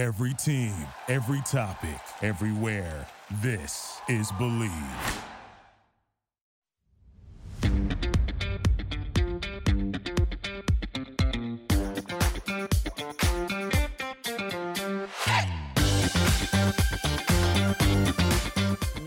Every team, every topic, everywhere. This is Believe.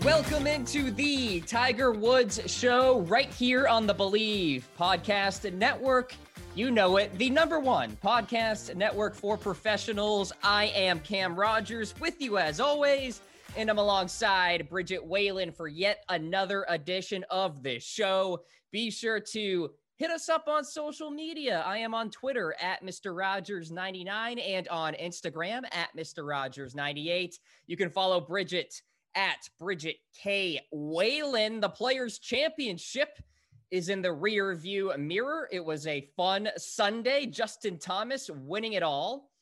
Welcome into the Tiger Woods Show right here on the Believe Podcast Network. You know it, the number one podcast network for professionals. I am Cam Rogers with you as always, and I'm alongside Bridget Whalen for yet another edition of this show. Be sure to hit us up on social media. I am on Twitter at Mr. Rogers99 and on Instagram at Mr. Rogers98. You can follow Bridget at Bridget K. Whalen. The Players Championship is in the rear view mirror. It was a fun Sunday. Justin Thomas winning it all.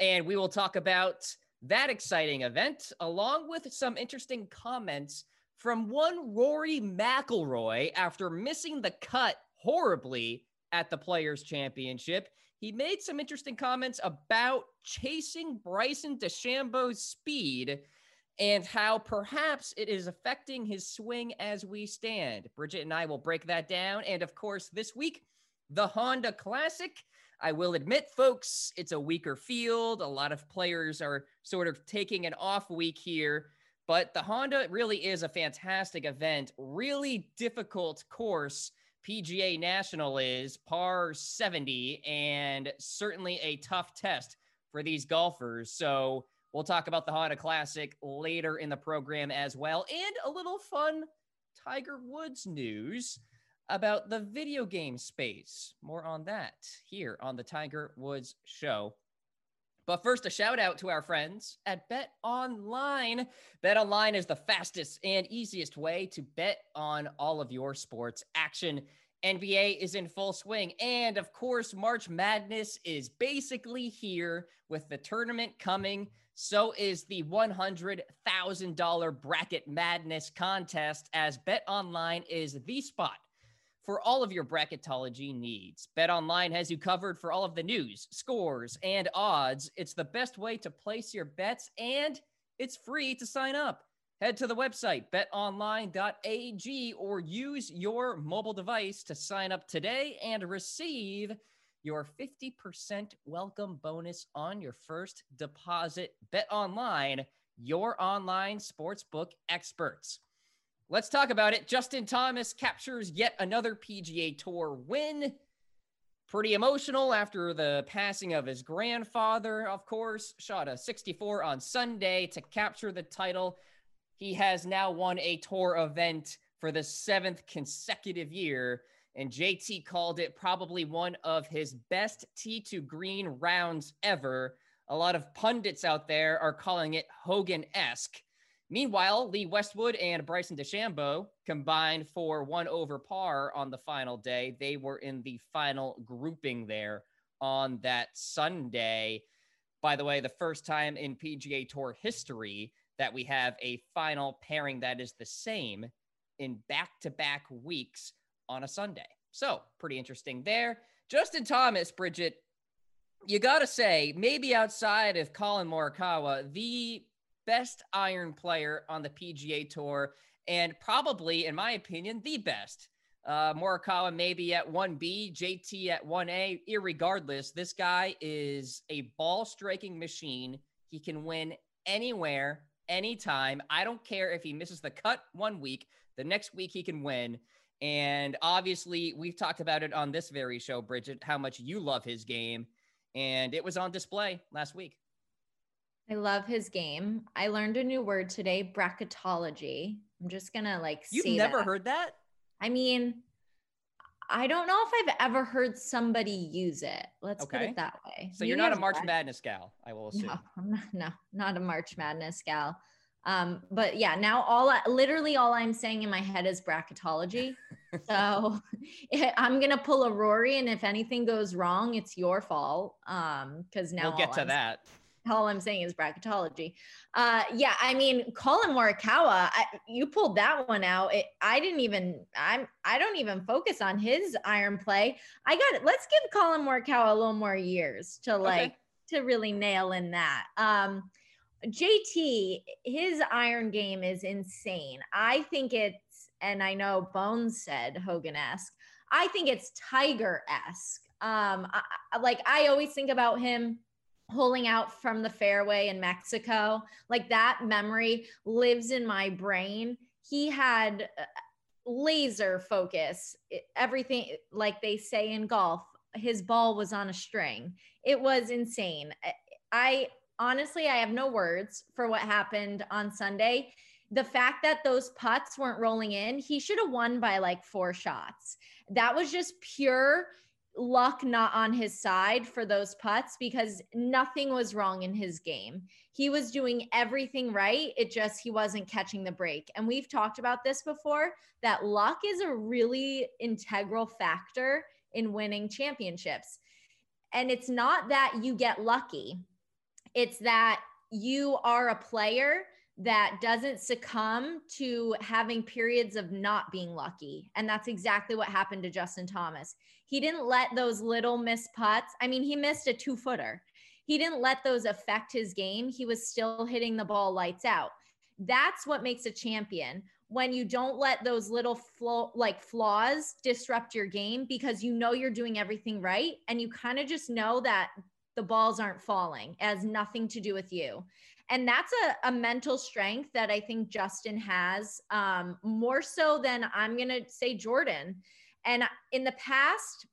And we will talk about that exciting event along with some interesting comments from one Rory McIlroy after missing the cut horribly at the Players Championship. He made some interesting comments about chasing Bryson DeChambeau's speed and how perhaps it is affecting his swing as we stand. Bridget and I will break that down. And of course, this week, the Honda Classic. I will admit, folks, it's a weaker field. A lot of players are sort of taking an off week here, but the Honda really is a fantastic event. Really difficult course. PGA National is par 70, and certainly a tough test for these golfers. So, We'll talk about the Honda Classic later in the program as well, and a little fun Tiger Woods news about the video game space. More on that here on the Tiger Woods Show. But first, a shout out to our friends at Bet Online. Bet Online is the fastest and easiest way to bet on all of your sports action. NBA is in full swing. And of course, March Madness is basically here with the tournament coming so is the $100,000 Bracket Madness contest, as Bet Online is the spot for all of your bracketology needs. Bet Online has you covered for all of the news, scores, and odds. It's the best way to place your bets, and it's free to sign up. Head to the website betonline.ag or use your mobile device to sign up today and receive your 50% welcome bonus on your first deposit. Bet online, your online sportsbook experts. Let's talk about it. Justin Thomas captures yet another PGA Tour win. Pretty emotional after the passing of his grandfather, of course. Shot a 64 on Sunday to capture the title. He has now won a tour event for the seventh consecutive year and JT called it probably one of his best tee to green rounds ever. A lot of pundits out there are calling it Hogan esque. Meanwhile, Lee Westwood and Bryson DeChambeau combined for one over par on the final day. They were in the final grouping there on that Sunday. By the way, the first time in PGA Tour history that we have a final pairing that is the same in back to back weeks on a Sunday. So, pretty interesting there. Justin Thomas, Bridget, you got to say, maybe outside of Collin Morikawa, the best iron player on the PGA Tour, and probably, in my opinion, the best. Uh, Morikawa maybe at 1B, JT at 1A. Irregardless, this guy is a ball striking machine. He can win anywhere, anytime. I don't care if he misses the cut one week, the next week he can win. And obviously, we've talked about it on this very show, Bridget, how much you love his game. And it was on display last week. I love his game. I learned a new word today, bracketology. I'm just gonna like You've never that. heard that? I mean, I don't know if I've ever heard somebody use it. Let's okay. put it that way. So you're not a March Madness gal, I will assume. No, not, no, not a March Madness gal. Um, but yeah, now all I, literally all I'm saying in my head is bracketology. so I'm gonna pull a Rory, and if anything goes wrong, it's your fault. Um, because now we'll get to I'm, that. All I'm saying is bracketology. Uh, yeah, I mean, Collin Morikawa, I, you pulled that one out. It, I didn't even. I'm. I don't even focus on his iron play. I got. Let's give Collin Morikawa a little more years to like. Okay to really nail in that. Um, JT, his iron game is insane. I think it's, and I know Bones said Hogan esque. I think it's Tiger esque. Um, like I always think about him pulling out from the fairway in Mexico. Like that memory lives in my brain. He had uh, laser focus, everything like they say in golf. His ball was on a string. It was insane. I honestly, I have no words for what happened on Sunday. The fact that those putts weren't rolling in, he should have won by like four shots. That was just pure luck not on his side for those putts because nothing was wrong in his game. He was doing everything right. It just he wasn't catching the break. And we've talked about this before that luck is a really integral factor in winning championships. And it's not that you get lucky. It's that you are a player that doesn't succumb to having periods of not being lucky. And that's exactly what happened to Justin Thomas. He didn't let those little miss putts, I mean, he missed a two footer. He didn't let those affect his game. He was still hitting the ball lights out. That's what makes a champion when you don't let those little flaw, like flaws disrupt your game because you know you're doing everything right and you kind of just know that the balls aren't falling it has nothing to do with you. And that's a, a mental strength that i think justin has um, more so than i'm going to say jordan. And in the past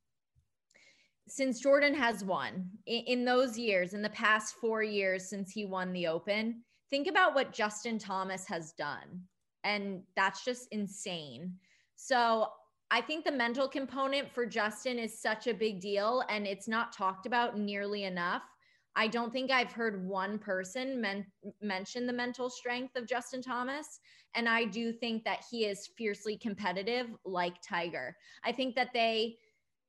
since jordan has won in, in those years in the past four years since he won the open think about what justin thomas has done. And that's just insane. So I think the mental component for Justin is such a big deal and it's not talked about nearly enough. I don't think I've heard one person men- mention the mental strength of Justin Thomas. And I do think that he is fiercely competitive, like Tiger. I think that they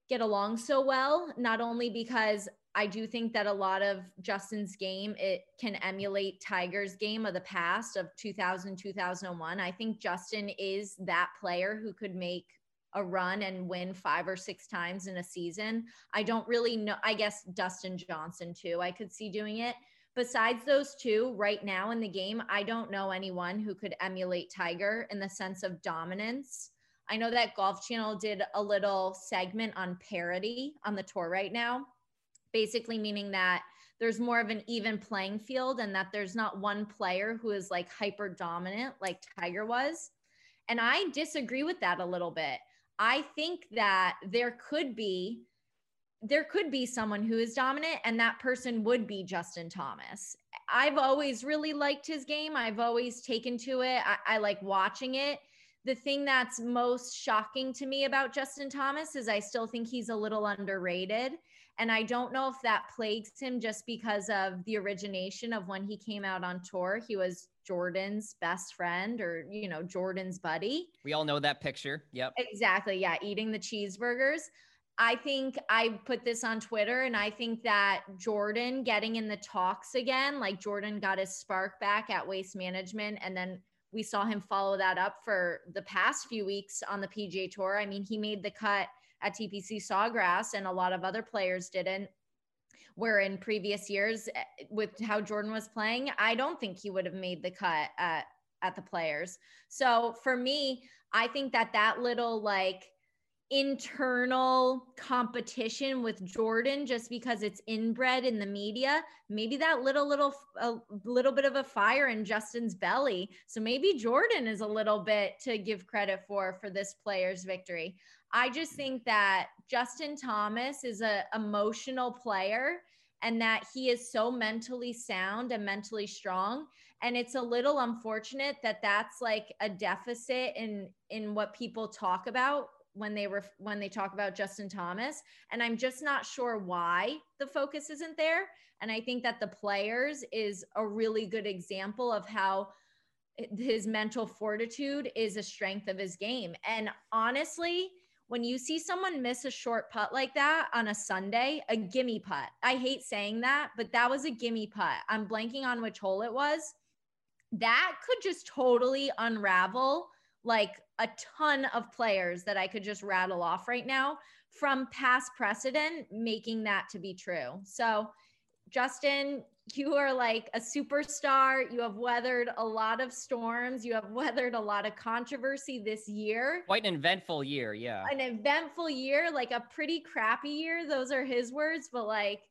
get along so well, not only because I do think that a lot of Justin's game it can emulate Tiger's game of the past of 2000 2001. I think Justin is that player who could make a run and win five or six times in a season. I don't really know. I guess Dustin Johnson, too, I could see doing it. Besides those two, right now in the game, I don't know anyone who could emulate Tiger in the sense of dominance. I know that Golf Channel did a little segment on parity on the tour right now, basically meaning that there's more of an even playing field and that there's not one player who is like hyper dominant like Tiger was. And I disagree with that a little bit. I think that there could be there could be someone who is dominant and that person would be Justin Thomas. I've always really liked his game. I've always taken to it. I, I like watching it. The thing that's most shocking to me about Justin Thomas is I still think he's a little underrated. And I don't know if that plagues him just because of the origination of when he came out on tour. He was Jordan's best friend or, you know, Jordan's buddy. We all know that picture. Yep. Exactly. Yeah. Eating the cheeseburgers. I think I put this on Twitter and I think that Jordan getting in the talks again, like Jordan got his spark back at Waste Management and then we saw him follow that up for the past few weeks on the PGA Tour. I mean, he made the cut at TPC Sawgrass and a lot of other players didn't where in previous years eh, with how Jordan was playing, I don't think he would have made the cut at at the players. So for me, I think that that little like internal competition with Jordan just because it's inbred in the media maybe that little little a little bit of a fire in Justin's belly. So maybe Jordan is a little bit to give credit for for this player's victory. I just think that Justin Thomas is a emotional player and that he is so mentally sound and mentally strong. And it's a little unfortunate that that's like a deficit in in what people talk about when they were when they talk about Justin Thomas and I'm just not sure why the focus isn't there and I think that the players is a really good example of how his mental fortitude is a strength of his game and honestly when you see someone miss a short putt like that on a Sunday, a gimme putt. I hate saying that, but that was a gimme putt. I'm blanking on which hole it was. That could just totally unravel like a ton of players that I could just rattle off right now from past precedent making that to be true. So Justin, you are like a superstar. You have weathered a lot of storms. You have weathered a lot of controversy this year. Quite an eventful year, yeah. An eventful year, like a pretty crappy year. Those are his words, but like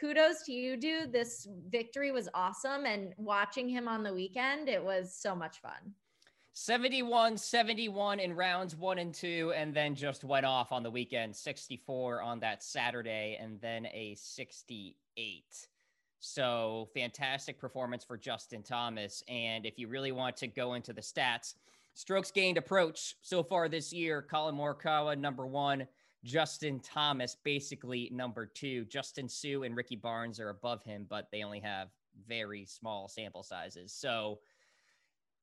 kudos to you, dude. This victory was awesome. And watching him on the weekend, it was so much fun. 71 71 in rounds one and two, and then just went off on the weekend 64 on that Saturday, and then a 68. So fantastic performance for Justin Thomas. And if you really want to go into the stats, strokes gained approach so far this year, Collin Morikawa, number one. Justin Thomas, basically number two. Justin Suh and Ricky Barnes are above him, but they only have very small sample sizes. So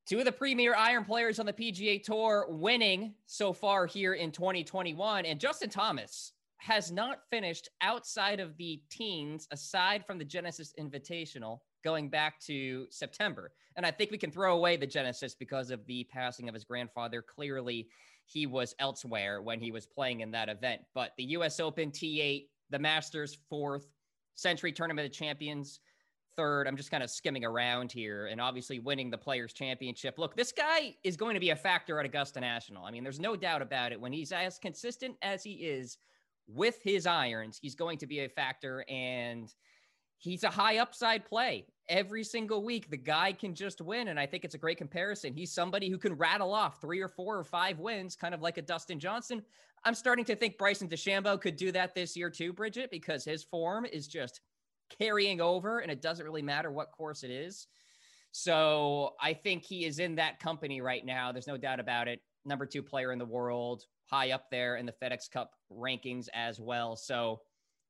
Two of the premier iron players on the PGA Tour winning so far here in 2021. And Justin Thomas has not finished outside of the teens, aside from the Genesis Invitational, going back to September. And I think we can throw away the Genesis because of the passing of his grandfather. Clearly, he was elsewhere when he was playing in that event. But the US Open T8, the Masters fourth, Sentry Tournament of Champions third. I'm just kind of skimming around here and obviously winning the Players Championship. Look, this guy is going to be a factor at Augusta National. I mean, there's no doubt about it. When he's as consistent as he is with his irons, he's going to be a factor and he's a high upside play. Every single week, the guy can just win. And I think it's a great comparison. He's somebody who can rattle off three or four or five wins, kind of like a Dustin Johnson. I'm starting to think Bryson DeChambeau could do that this year too, Bridget, because his form is just – carrying over, and it doesn't really matter what course it is. So I think he is in that company right now. There's no doubt about it. Number two player in the world, high up there in the FedEx Cup rankings as well. So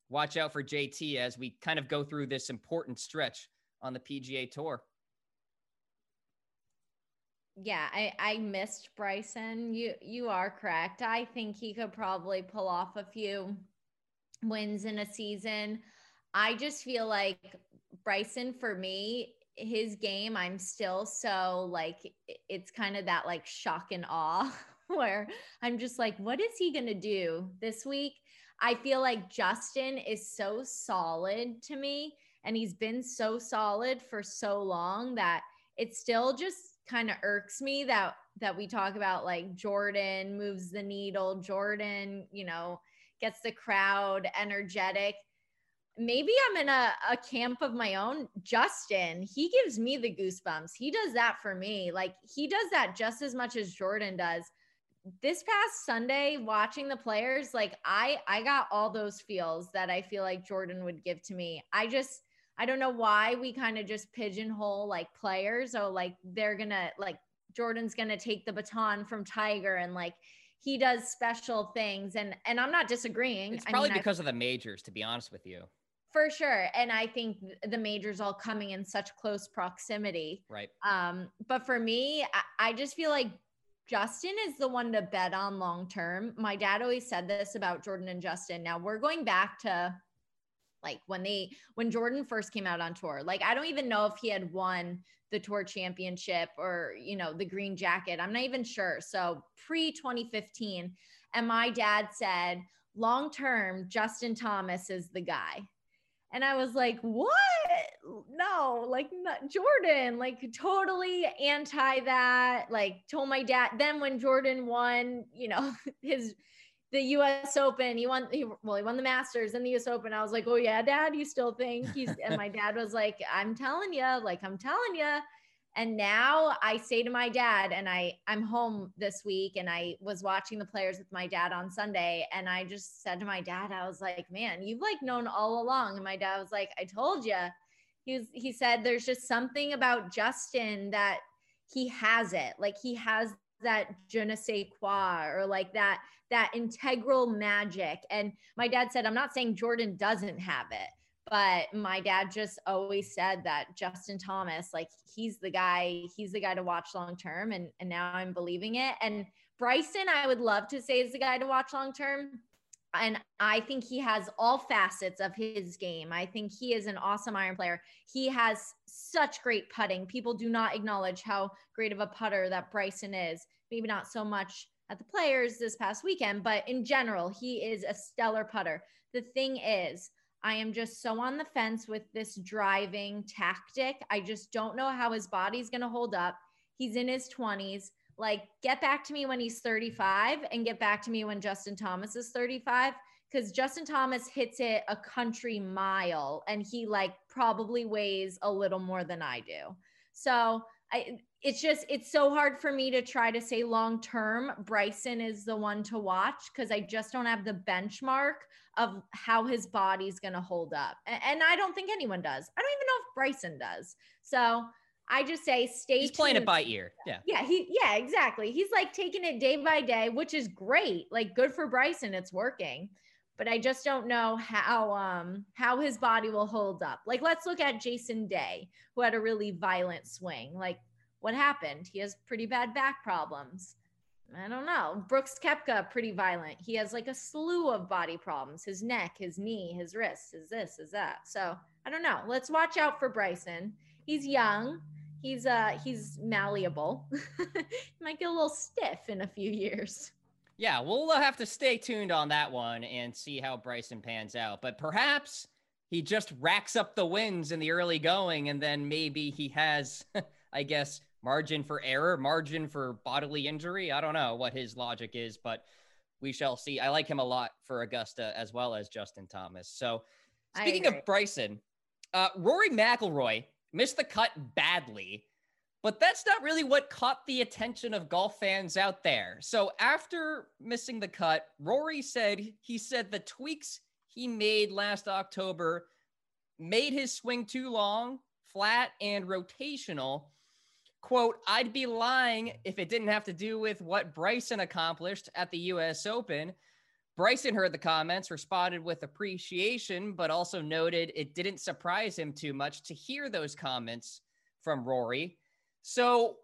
watch out for JT as we kind of go through this important stretch on the PGA Tour. Yeah, I, I missed Bryson. You you are correct. I think he could probably pull off a few wins in a season. I just feel like Bryson for me, his game, I'm still so like it's kind of that like shock and awe where I'm just like, what is he gonna do this week? I feel like Justin is so solid to me, and he's been so solid for so long that it still just kind of irks me that that we talk about like Jordan moves the needle, Jordan, you know, gets the crowd energetic maybe I'm in a, a camp of my own. Justin, he gives me the goosebumps. He does that for me. Like he does that just as much as Jordan does. This past Sunday, watching the players, like I I got all those feels that I feel like Jordan would give to me. I just I don't know why we kind of just pigeonhole like players. Oh, like they're gonna like Jordan's gonna take the baton from Tiger and like he does special things and and I'm not disagreeing. It's probably I mean, because I, of the majors, to be honest with you. For sure. And I think the majors all coming in such close proximity. Right. Um, but for me, I, I just feel like Justin is the one to bet on long term. My dad always said this about Jordan and Justin. Now we're going back to like when they when Jordan first came out on tour. Like I don't even know if he had won the tour championship or you know the green jacket. I'm not even sure. So pre 2015 and my dad said long term Justin Thomas is the guy. And I was like, what? No, like not Jordan, like totally anti that. Like told my dad. Then when Jordan won, you know, his the US Open, he won he, well, he won the Masters and the US Open. I was like, "Oh yeah, dad, you still think he's and my dad was like, "I'm telling you, like I'm telling you, and now I say to my dad, and I I'm home this week, and I was watching the players with my dad on Sunday, and I just said to my dad, I was like, man, you've like known all along. And my dad was like, I told you. He was he said there's just something about Justin that he has it, like he has that je ne sais quoi or like that that integral magic. And my dad said, I'm not saying Jordan doesn't have it but my dad just always said that Justin Thomas, like he's the guy, he's the guy to watch long term. And, and now I'm believing it. And Bryson, I would love to say is the guy to watch long term. And I think he has all facets of his game. I think he is an awesome iron player. He has such great putting. People do not acknowledge how great of a putter that Bryson is. Maybe not so much at the players this past weekend, but in general, he is a stellar putter. The thing is, I am just so on the fence with this driving tactic. I just don't know how his body's going to hold up. He's in his 20s. Like, get back to me when he's 35 and get back to me when Justin Thomas is 35 because Justin Thomas hits it a country mile and he like probably weighs a little more than I do. So I, it's just it's so hard for me to try to say long term Bryson is the one to watch because I just don't have the benchmark of how his body's going to hold up. And, and, I don't think anyone does. I don't even know if Bryson does. So I just say stay He's tuned. playing it by ear. Yeah. Yeah, he yeah, exactly. He's like taking it day by day, which is great. Like good for Bryson, it's working. But I just don't know how um how his body will hold up. Like let's look at Jason Day, who had a really violent swing. Like what happened? He has pretty bad back problems. I don't know. Brooks Koepka, pretty violent. He has like a slew of body problems his neck, his knee, his wrists, is this, is that. So I don't know. Let's watch out for Bryson. He's young. He's uh he's malleable. he might get a little stiff in a few years. Yeah, we'll have to stay tuned on that one and see how Bryson pans out. But perhaps he just racks up the wins in the early going, and then maybe he has, I guess, margin for error, margin for bodily injury. I don't know what his logic is, but we shall see. I like him a lot for Augusta as well as Justin Thomas. So, speaking of Bryson, uh, Rory McIlroy missed the cut badly, but that's not really what caught the attention of golf fans out there. So, after missing the cut, Rory said he said the tweaks he made last October made his swing too long, flat, and rotational quote, I'd be lying if it didn't have to do with what Bryson accomplished at the US Open. Bryson heard the comments, responded with appreciation, but also noted it didn't surprise him too much to hear those comments from Rory. So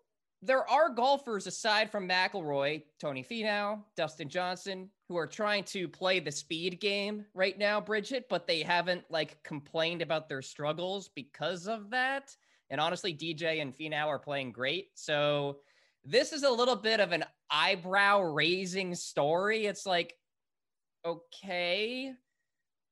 there are golfers aside from McIlroy, Tony Finau, Dustin Johnson, who are trying to play the speed game right now, Bridget, but they haven't like complained about their struggles because of that. And honestly, DJ and Finau are playing great. So this is a little bit of an eyebrow raising story. It's like, okay,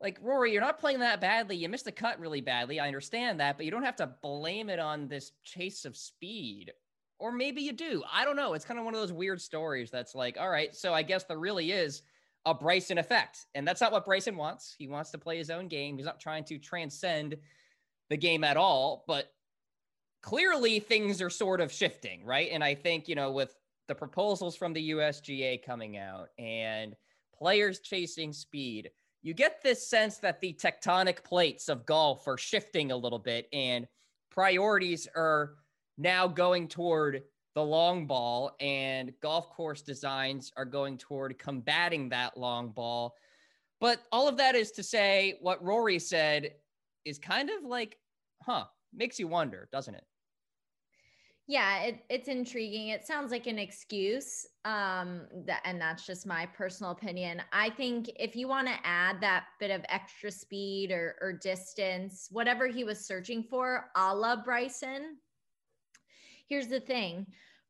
like Rory, you're not playing that badly. You missed a cut really badly. I understand that, but you don't have to blame it on this chase of speed. Or maybe you do. I don't know. It's kind of one of those weird stories that's like, all right, so I guess there really is a Bryson effect. And that's not what Bryson wants. He wants to play his own game. He's not trying to transcend the game at all. But clearly things are sort of shifting, right? And I think, you know, with the proposals from the USGA coming out and players chasing speed, you get this sense that the tectonic plates of golf are shifting a little bit and priorities are now going toward the long ball and golf course designs are going toward combating that long ball. But all of that is to say what Rory said is kind of like, huh, makes you wonder, doesn't it? Yeah, it, it's intriguing. It sounds like an excuse. Um, that, and that's just my personal opinion. I think if you want to add that bit of extra speed or, or distance, whatever he was searching for, a la Bryson, here's the thing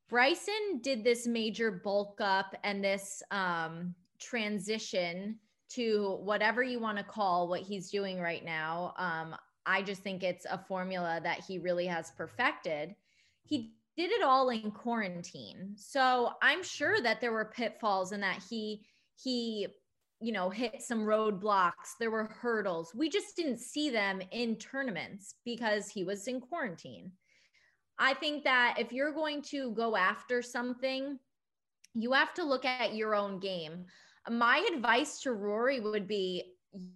Bryson did this major bulk up and this um, transition to whatever you want to call what he's doing right now. Um, I just think it's a formula that he really has perfected he did it all in quarantine. So I'm sure that there were pitfalls and that he he you know hit some roadblocks. There were hurdles. We just didn't see them in tournaments because he was in quarantine. I think that if you're going to go after something you have to look at your own game. My advice to rory would be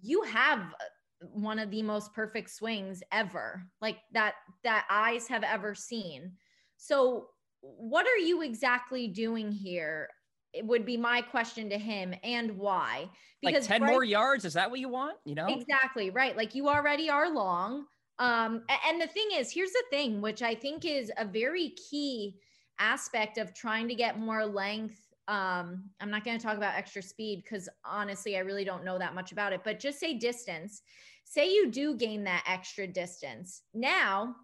you have one of the most perfect swings ever like that that eyes have ever seen so, what are you exactly doing here? It would be my question to him and why. Because like 10 right, more yards, is that what you want? You know? Exactly, right. Like you already are long. Um, and the thing is, here's the thing, which I think is a very key aspect of trying to get more length. Um, I'm not going to talk about extra speed because honestly, I really don't know that much about it, but just say distance. Say you do gain that extra distance. Now,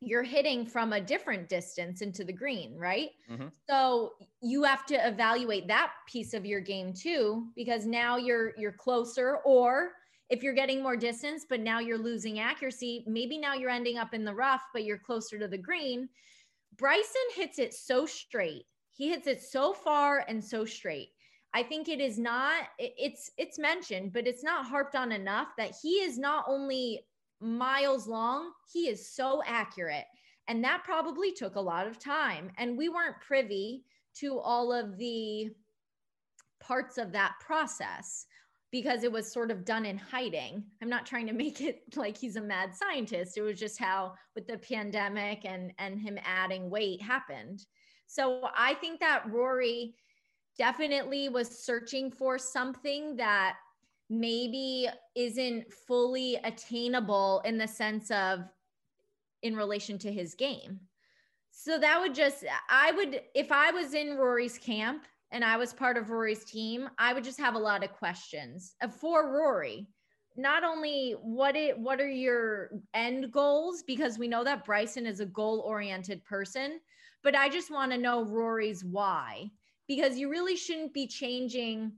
you're hitting from a different distance into the green, right? Mm-hmm. So you have to evaluate that piece of your game too, because now you're you're closer, or if you're getting more distance, but now you're losing accuracy, maybe now you're ending up in the rough, but you're closer to the green. Bryson hits it so straight. He hits it so far and so straight. I think it is not it's it's mentioned, but it's not harped on enough that he is not only miles long, he is so accurate. And that probably took a lot of time. And we weren't privy to all of the parts of that process because it was sort of done in hiding. I'm not trying to make it like he's a mad scientist. It was just how with the pandemic and and him adding weight happened. So I think that Rory definitely was searching for something that maybe isn't fully attainable in the sense of in relation to his game. So that would just I would if I was in Rory's camp and I was part of Rory's team, I would just have a lot of questions for Rory. Not only what it what are your end goals because we know that Bryson is a goal-oriented person, but I just want to know Rory's why because you really shouldn't be changing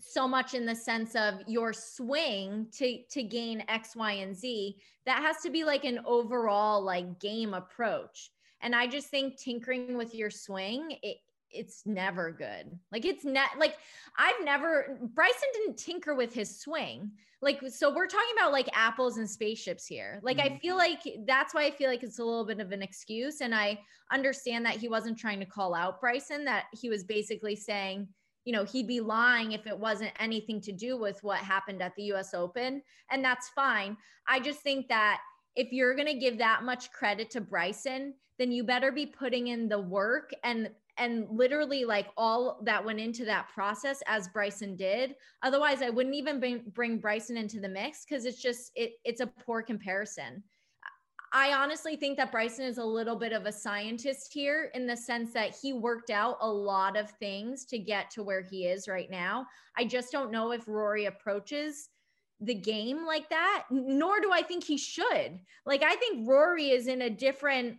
so much in the sense of your swing to to gain x y and z that has to be like an overall like game approach and i just think tinkering with your swing it, it's never good. Like it's not like I've never Bryson didn't tinker with his swing. Like so we're talking about like apples and spaceships here. Like mm-hmm. I feel like that's why I feel like it's a little bit of an excuse and I understand that he wasn't trying to call out Bryson that he was basically saying, you know, he'd be lying if it wasn't anything to do with what happened at the US Open and that's fine. I just think that if you're going to give that much credit to Bryson, then you better be putting in the work and and literally like all that went into that process as Bryson did. Otherwise, I wouldn't even bring, Bryson into the mix because it's just it it's a poor comparison. I honestly think that Bryson is a little bit of a scientist here in the sense that he worked out a lot of things to get to where he is right now. I just don't know if Rory approaches the game like that, nor do I think he should. Like, I think Rory is in a different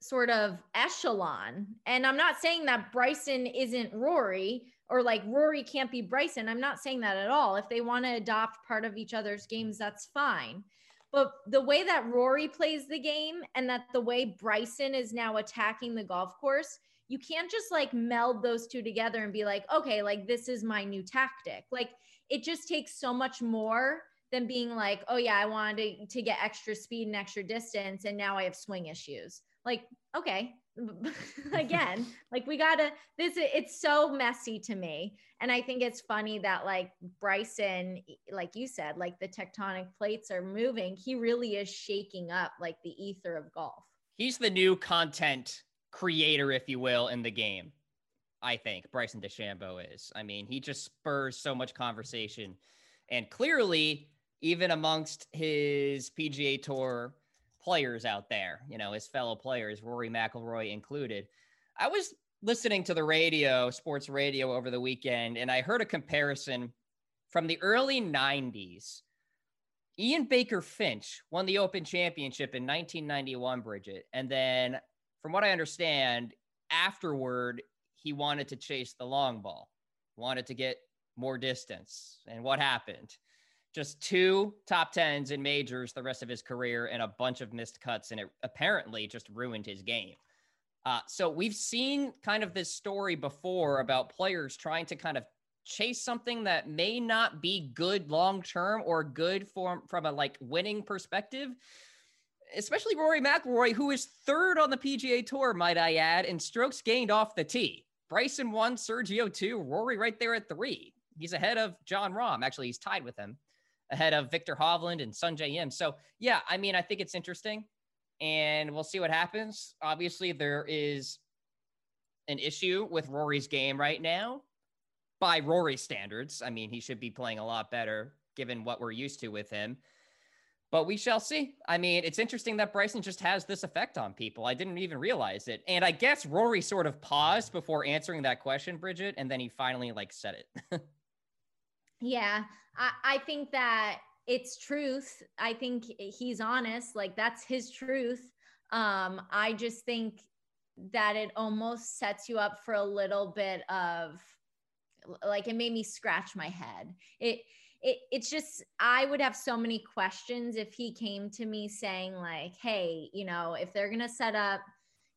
sort of echelon. And I'm not saying that Bryson isn't Rory or like Rory can't be Bryson. I'm not saying that at all. If they want to adopt part of each other's games, that's fine. But the way that Rory plays the game and that the way Bryson is now attacking the golf course, you can't just like meld those two together and be like, okay, like this is my new tactic. Like it just takes so much more than being like, oh yeah, I wanted to, to get extra speed and extra distance, and now I have swing issues like okay again like we gotta this it's so messy to me. And i think it's funny that like bryson like you said like the tectonic plates are moving. He really is shaking up like the ether of golf. He's the new content creator if you will in the game i think bryson dechambeau is. I mean he just spurs so much conversation. And clearly even amongst his pga tour players out there, you know, his fellow players, Rory McIlroy included. I was listening to the radio, sports radio over the weekend, and I heard a comparison from the early 90s. Ian Baker Finch won the Open Championship in 1991, Bridget. And then, from what I understand, afterward, he wanted to chase the long ball, wanted to get more distance. And what happened? Just two top tens in majors the rest of his career and a bunch of missed cuts, and it apparently just ruined his game. Uh, so we've seen kind of this story before about players trying to kind of chase something that may not be good long term or good for from a like winning perspective. Especially Rory McIlroy, who is third on the PGA Tour, might I add, in strokes gained off the tee. Bryson one, Sergio two, Rory right there at three. He's ahead of Jon Rahm. Actually, he's tied with him ahead of Viktor Hovland and Sungjae Im. So yeah, I mean, I think it's interesting, and we'll see what happens. Obviously, there is an issue with Rory's game right now by Rory's standards. I mean, he should be playing a lot better given what we're used to with him. But we shall see. I mean, it's interesting that Bryson just has this effect on people. I didn't even realize it. And I guess Rory sort of paused before answering that question, Bridget, and then he finally like said it. Yeah, I, I think that it's truth. I think he's honest. Like that's his truth. Um, I just think that it almost sets you up for a little bit of like it made me scratch my head. It it, it's just I would have so many questions if he came to me saying like, "Hey, you know, if they're gonna set up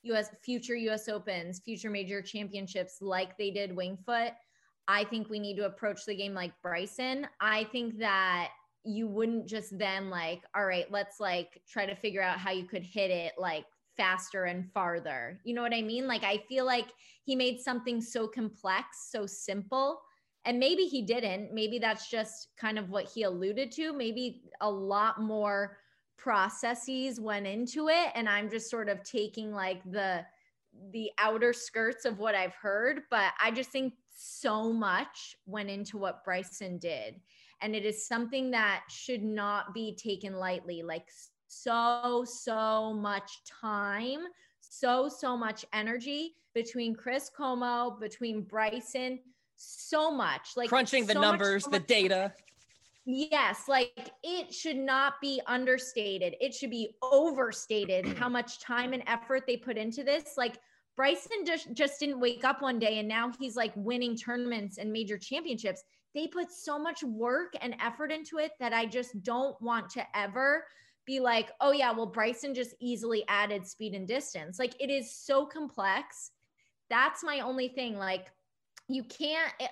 U.S. future U.S. Opens, future major championships like they did Winged Foot, I think we need to approach the game like Bryson. I think that you wouldn't just then like, all right, let's like try to figure out how you could hit it like faster and farther. You know what I mean? Like I feel like he made something so complex, so simple and maybe he didn't. Maybe that's just kind of what he alluded to. Maybe a lot more processes went into it. And I'm just sort of taking like the the outer skirts of what I've heard, but I just think so much went into what Bryson did. And it is something that should not be taken lightly. Like so, so much time, so, so much energy between Chris Como, between Bryson, so much like crunching the so numbers, much, so the data. Yes, like it should not be understated. It should be overstated how much time and effort they put into this. Like Bryson just just didn't wake up one day and now he's like winning tournaments and major championships. They put so much work and effort into it that I just don't want to ever be like, "Oh yeah, well Bryson just easily added speed and distance." Like it is so complex. That's my only thing like you can't eh,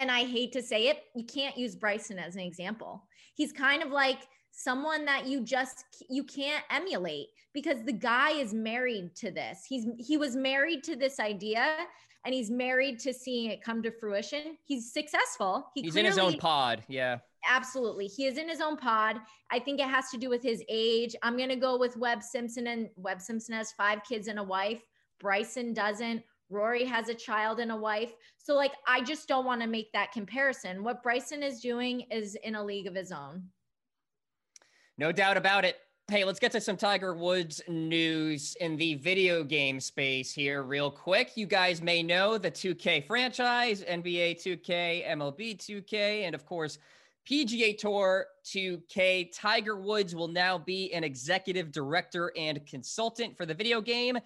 and i hate to say it you can't use bryson as an example. He's kind of like someone that you just you can't emulate because the guy is married to this. He's he was married to this idea and he's married to seeing it come to fruition. He's successful. He he's clearly, in his own pod yeah. Absolutely. He is in his own pod. I think it has to do with his age. I'm going to go with webb simpson and webb simpson has five kids and a wife. Bryson doesn't Rory has a child and a wife. So, like, I just don't want to make that comparison. What Bryson is doing is in a league of his own. No doubt about it. Hey, let's get to some Tiger Woods news in the video game space here, real quick. You guys may know the 2K franchise, NBA 2K, MLB 2K, and of course, PGA Tour 2K. Tiger Woods will now be an executive director and consultant for the video game.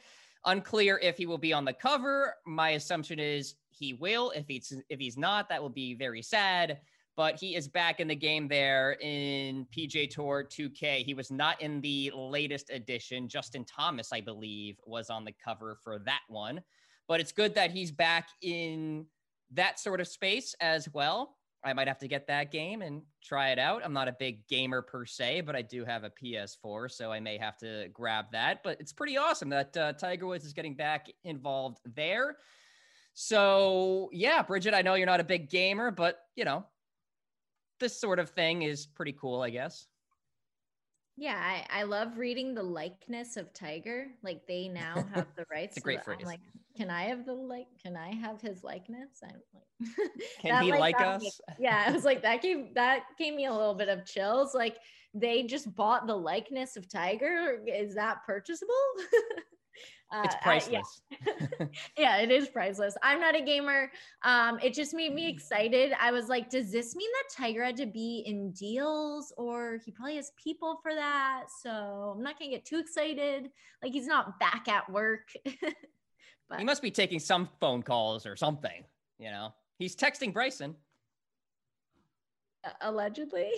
Unclear if he will be on the cover. My assumption is he will. If he's if he's not, that will be very sad. But he is back in the game there in PGA Tour 2K. He was not in the latest edition. Justin Thomas, I believe, was on the cover for that one. But it's good that he's back in that sort of space as well. I might have to get that game and try it out. I'm not a big gamer per se, but I do have a PS4, so I may have to grab that. But it's pretty awesome that uh, Tiger Woods is getting back involved there. So, yeah, Bridget, I know you're not a big gamer, but you know, this sort of thing is pretty cool, I guess. Yeah, I, I love reading the likeness of Tiger. Like they now have the rights. it's a great phrase. I'm like, can I have the like? Can I have his likeness? I'm like, can that, he like, like us? Yeah, I was like that gave that gave me a little bit of chills. Like they just bought the likeness of Tiger. Is that purchasable? Uh, it's priceless. yeah. yeah. it is priceless. I'm not a gamer. Um, it just made me excited. I was like, does this mean that Tiger had to be in deals or he probably has people for that? So I'm not gonna get too excited. Like he's not back at work. but he must be taking some phone calls or something, you know. He's texting Bryson. Allegedly.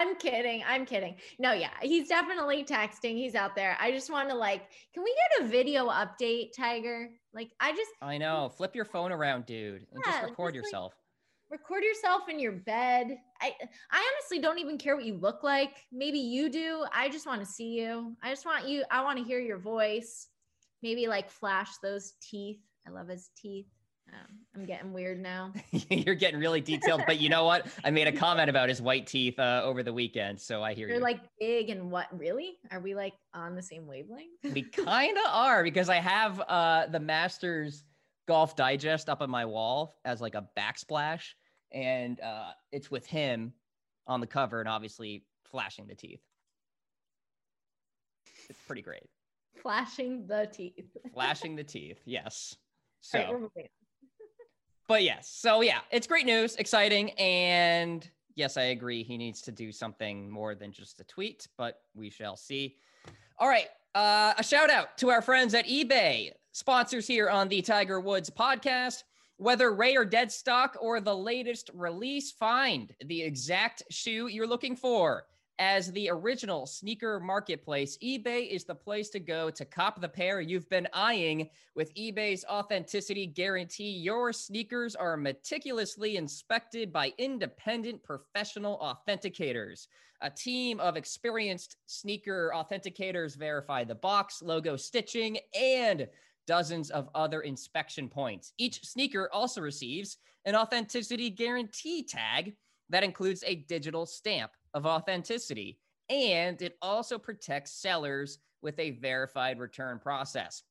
I'm kidding. I'm kidding. No, yeah, he's definitely texting. He's out there. I just want to like, can we get a video update, Tiger? Like, I just I know. Flip your phone around, dude, and yeah, just record just yourself. Like, record yourself in your bed. I I honestly don't even care what you look like. Maybe you do. I just want to see you. I just want you. I want to hear your voice. Maybe like flash those teeth. I love his teeth. Um, I'm getting weird now. You're getting really detailed, but you know what? I made a comment about his white teeth uh, over the weekend, so I hear You're you. like big and what? Really? Are we like on the same wavelength? we kind of are because I have uh, the Masters Golf Digest up on my wall as like a backsplash, and uh, it's with him on the cover, and obviously flashing the teeth. It's pretty great. Flashing the teeth. flashing the teeth. Yes. So. Right, but yes, so yeah, it's great news, exciting, and yes, I agree. He needs to do something more than just a tweet, but we shall see. All right, uh, a shout out to our friends at eBay, sponsors here on the Tiger Woods podcast. Whether Ray or dead stock or the latest release, find the exact shoe you're looking for. As the original sneaker marketplace, eBay is the place to go to cop the pair you've been eyeing. With eBay's authenticity guarantee, your sneakers are meticulously inspected by independent professional authenticators. A team of experienced sneaker authenticators verify the box, logo stitching, and dozens of other inspection points. Each sneaker also receives an authenticity guarantee tag that includes a digital stamp of authenticity, and it also protects sellers with a verified return process.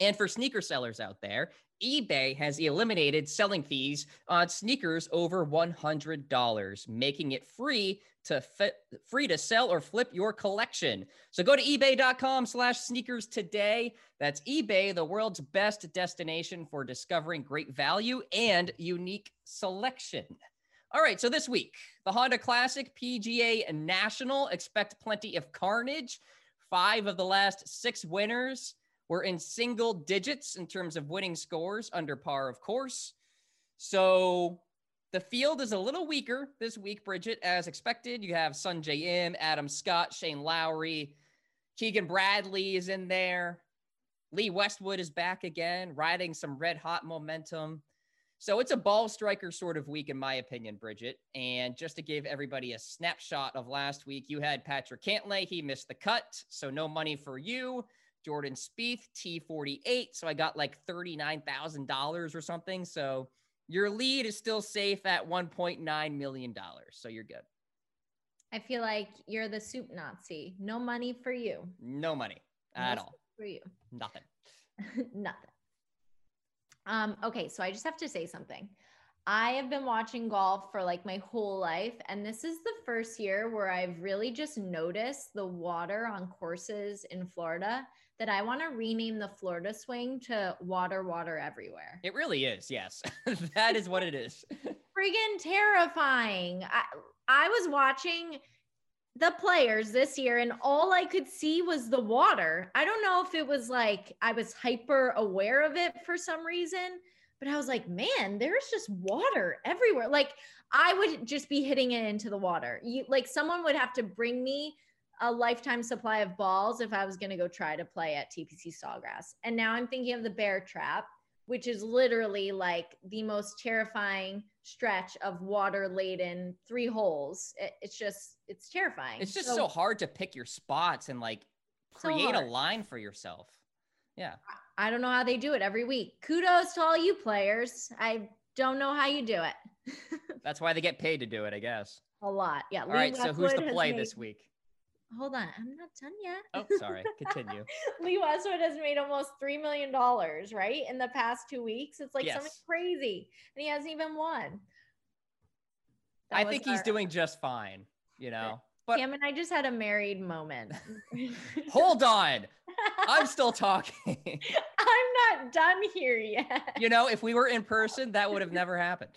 And for sneaker sellers out there, eBay has eliminated selling fees on sneakers over $100, making it free to fit, free to sell or flip your collection. So go to ebay.com slash sneakers today. That's eBay, the world's best destination for discovering great value and unique selection. All right, so this week, the Honda Classic PGA National expect plenty of carnage. Five of the last six winners were in single digits in terms of winning scores under par, of course. So the field is a little weaker this week, Bridget, as expected. You have Sungjae Im, Adam Scott, Shane Lowry, Keegan Bradley is in there. Lee Westwood is back again, riding some red hot momentum. So it's a ball striker sort of week, in my opinion, Bridget. And just to give everybody a snapshot of last week, you had Patrick Cantlay. He missed the cut, so no money for you. Jordan Spieth, T48. So I got like $39,000 or something. So your lead is still safe at $1.9 million. So you're good. I feel like you're the soup Nazi. No money for you. No money at No all. For you. Nothing. Nothing. Um, okay, so I just have to say something. I have been watching golf for like my whole life, and this is the first year where I've really just noticed the water on courses in Florida that I want to rename the Florida swing to water, water everywhere. It really is. Yes. that is what it is. Friggin' terrifying. I, I was watching the players this year and all I could see was the water. I don't know if it was like I was hyper aware of it for some reason, but I was like, man, there's just water everywhere. Like I would just be hitting it into the water. You like someone would have to bring me a lifetime supply of balls if I was going to go try to play at TPC Sawgrass. And now I'm thinking of the bear trap, which is literally like the most terrifying stretch of water laden three holes. It, it's just, it's terrifying. It's just so, hard to pick your spots and like So create a line for yourself. Yeah. I don't know how they do it every week. Kudos to all you players. I don't know how you do it. That's why they get paid to do it, I guess. a lot. Yeah. All right. So who's to play this week? Hold on. I'm not done yet. Oh, sorry. Continue. Lee Westwood has made almost three million dollars, right? In the past two weeks. It's like something crazy. And he hasn't even won. That I think he's our- doing just fine, you know. But Cam and I just had a married moment. hold on. I'm still talking. I'm not done here yet. you know, if we were in person, that would have never happened.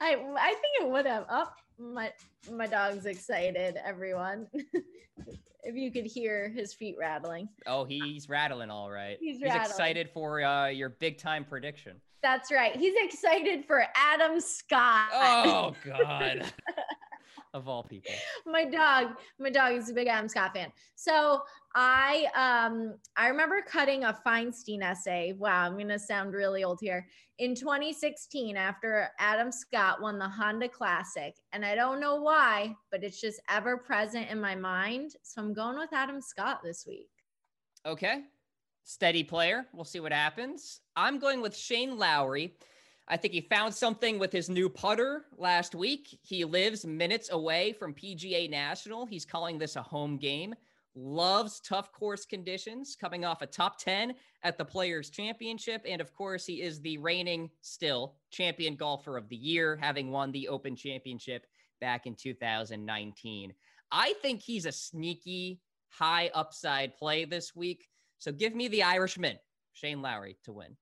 I I think it would have. Oh, my my dog's excited. Everyone, if you could hear his feet rattling, Oh, he's rattling all right. He's rattling. excited for uh, your big time prediction. that's right. He's excited for Adam Scott. Oh God. Of all people. my dog my dog is a big adam scott fan so i um i remember cutting a feinstein essay wow i'm gonna sound really old here in 2016 after adam scott won the honda classic and i don't know why but it's just ever present in my mind so i'm going with adam scott this week Okay. Steady player. We'll see what happens. I'm going with Shane Lowry. I think he found something with his new putter last week. He lives minutes away from PGA National. He's calling this a home game. Loves tough course conditions, coming off a top 10 at the Players' Championship. And of course, he is the reigning, still champion golfer of the year, having won the Open Championship back in 2019. I think he's a sneaky, high upside play this week. So give me the Irishman, Shane Lowry, to win.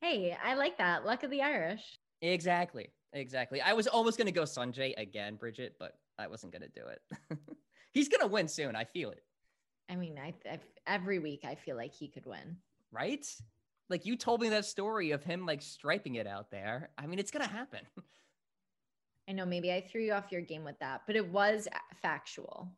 Hey i like that luck of the irish Exactly. Exactly. I was almost going to go Sungjae again, Bridget, but I wasn't going to do it. He's going to win soon. I feel it. i mean I, I every week i feel like he could win Right? Like you told me that story of him like striping it out there. I mean, it's gonna happen. I know maybe I threw you off your game with that, but it was factual.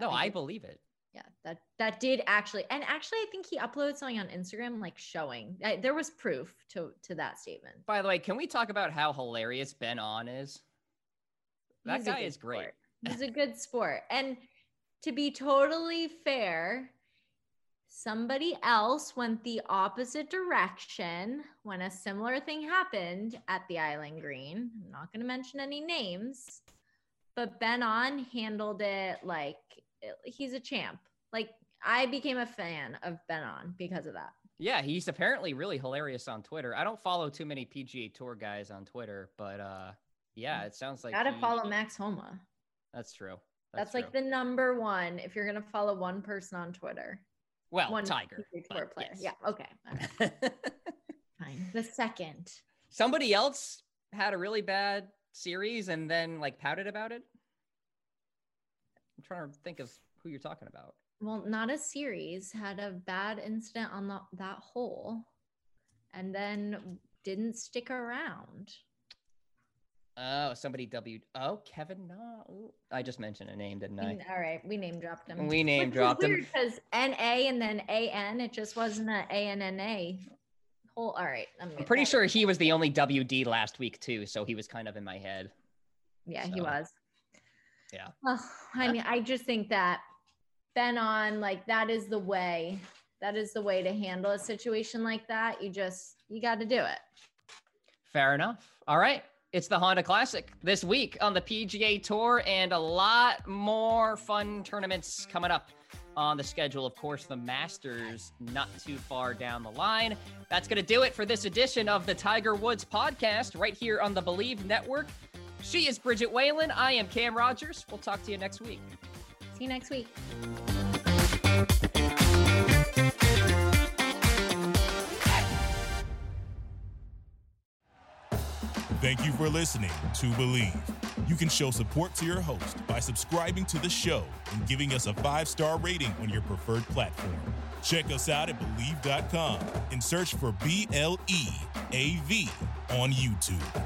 no, I, I believe it. Yeah, that that did actually, and actually, I think he uploaded something on Instagram, like showing I, there was proof to to that statement. By the way, can we talk about how hilarious Ben An is? That He's guy is great. Sport. He's a good sport, and to be totally fair, somebody else went the opposite direction when a similar thing happened at the Island Green. I'm not going to mention any names, but Ben An handled it like he's a champ. Like I became a fan of Ben An because of that. Yeah, he's apparently really hilarious on Twitter. I don't follow too many PGA Tour guys on Twitter, but uh yeah, it sounds like gotta he, follow Max Homa. That's true. That's, That's like the number one if you're gonna follow one person on Twitter. Well, one Tiger. Tour player. Yes. Yeah. Okay. Right. Fine. The second. Somebody else had a really bad series and then like pouted about it. I'm trying to think of who you're talking about. Well, not a series. Had a bad incident on the, that hole, and then didn't stick around. Oh, somebody W. Oh, Kevin. No, I just mentioned a name, didn't I? All right, we name dropped him. We name Which dropped him because N A and then A N. It just wasn't a A N N A. Whole. All right, I'm, I'm pretty sure he was the only WD last week too, so he was kind of in my head. Yeah, so. he was. Yeah. Oh, I mean, I just think that Ben An like that is the way. That is the way to handle a situation like that. You just you got to do it. Fair enough. All right. It's the Honda Classic this week on the PGA Tour, and a lot more fun tournaments coming up on the schedule. Of course, the Masters not too far down the line. That's going to do it for this edition of the Tiger Woods podcast right here on the Bleav Network. She is Bridget Whalen. I am Cam Rogers. We'll talk to you next week. See you next week. Thank you for listening to Bleav. You can show support to your host by subscribing to the show and giving us a five star rating on your preferred platform. Check us out at Bleav.com and search for B L E A V on YouTube.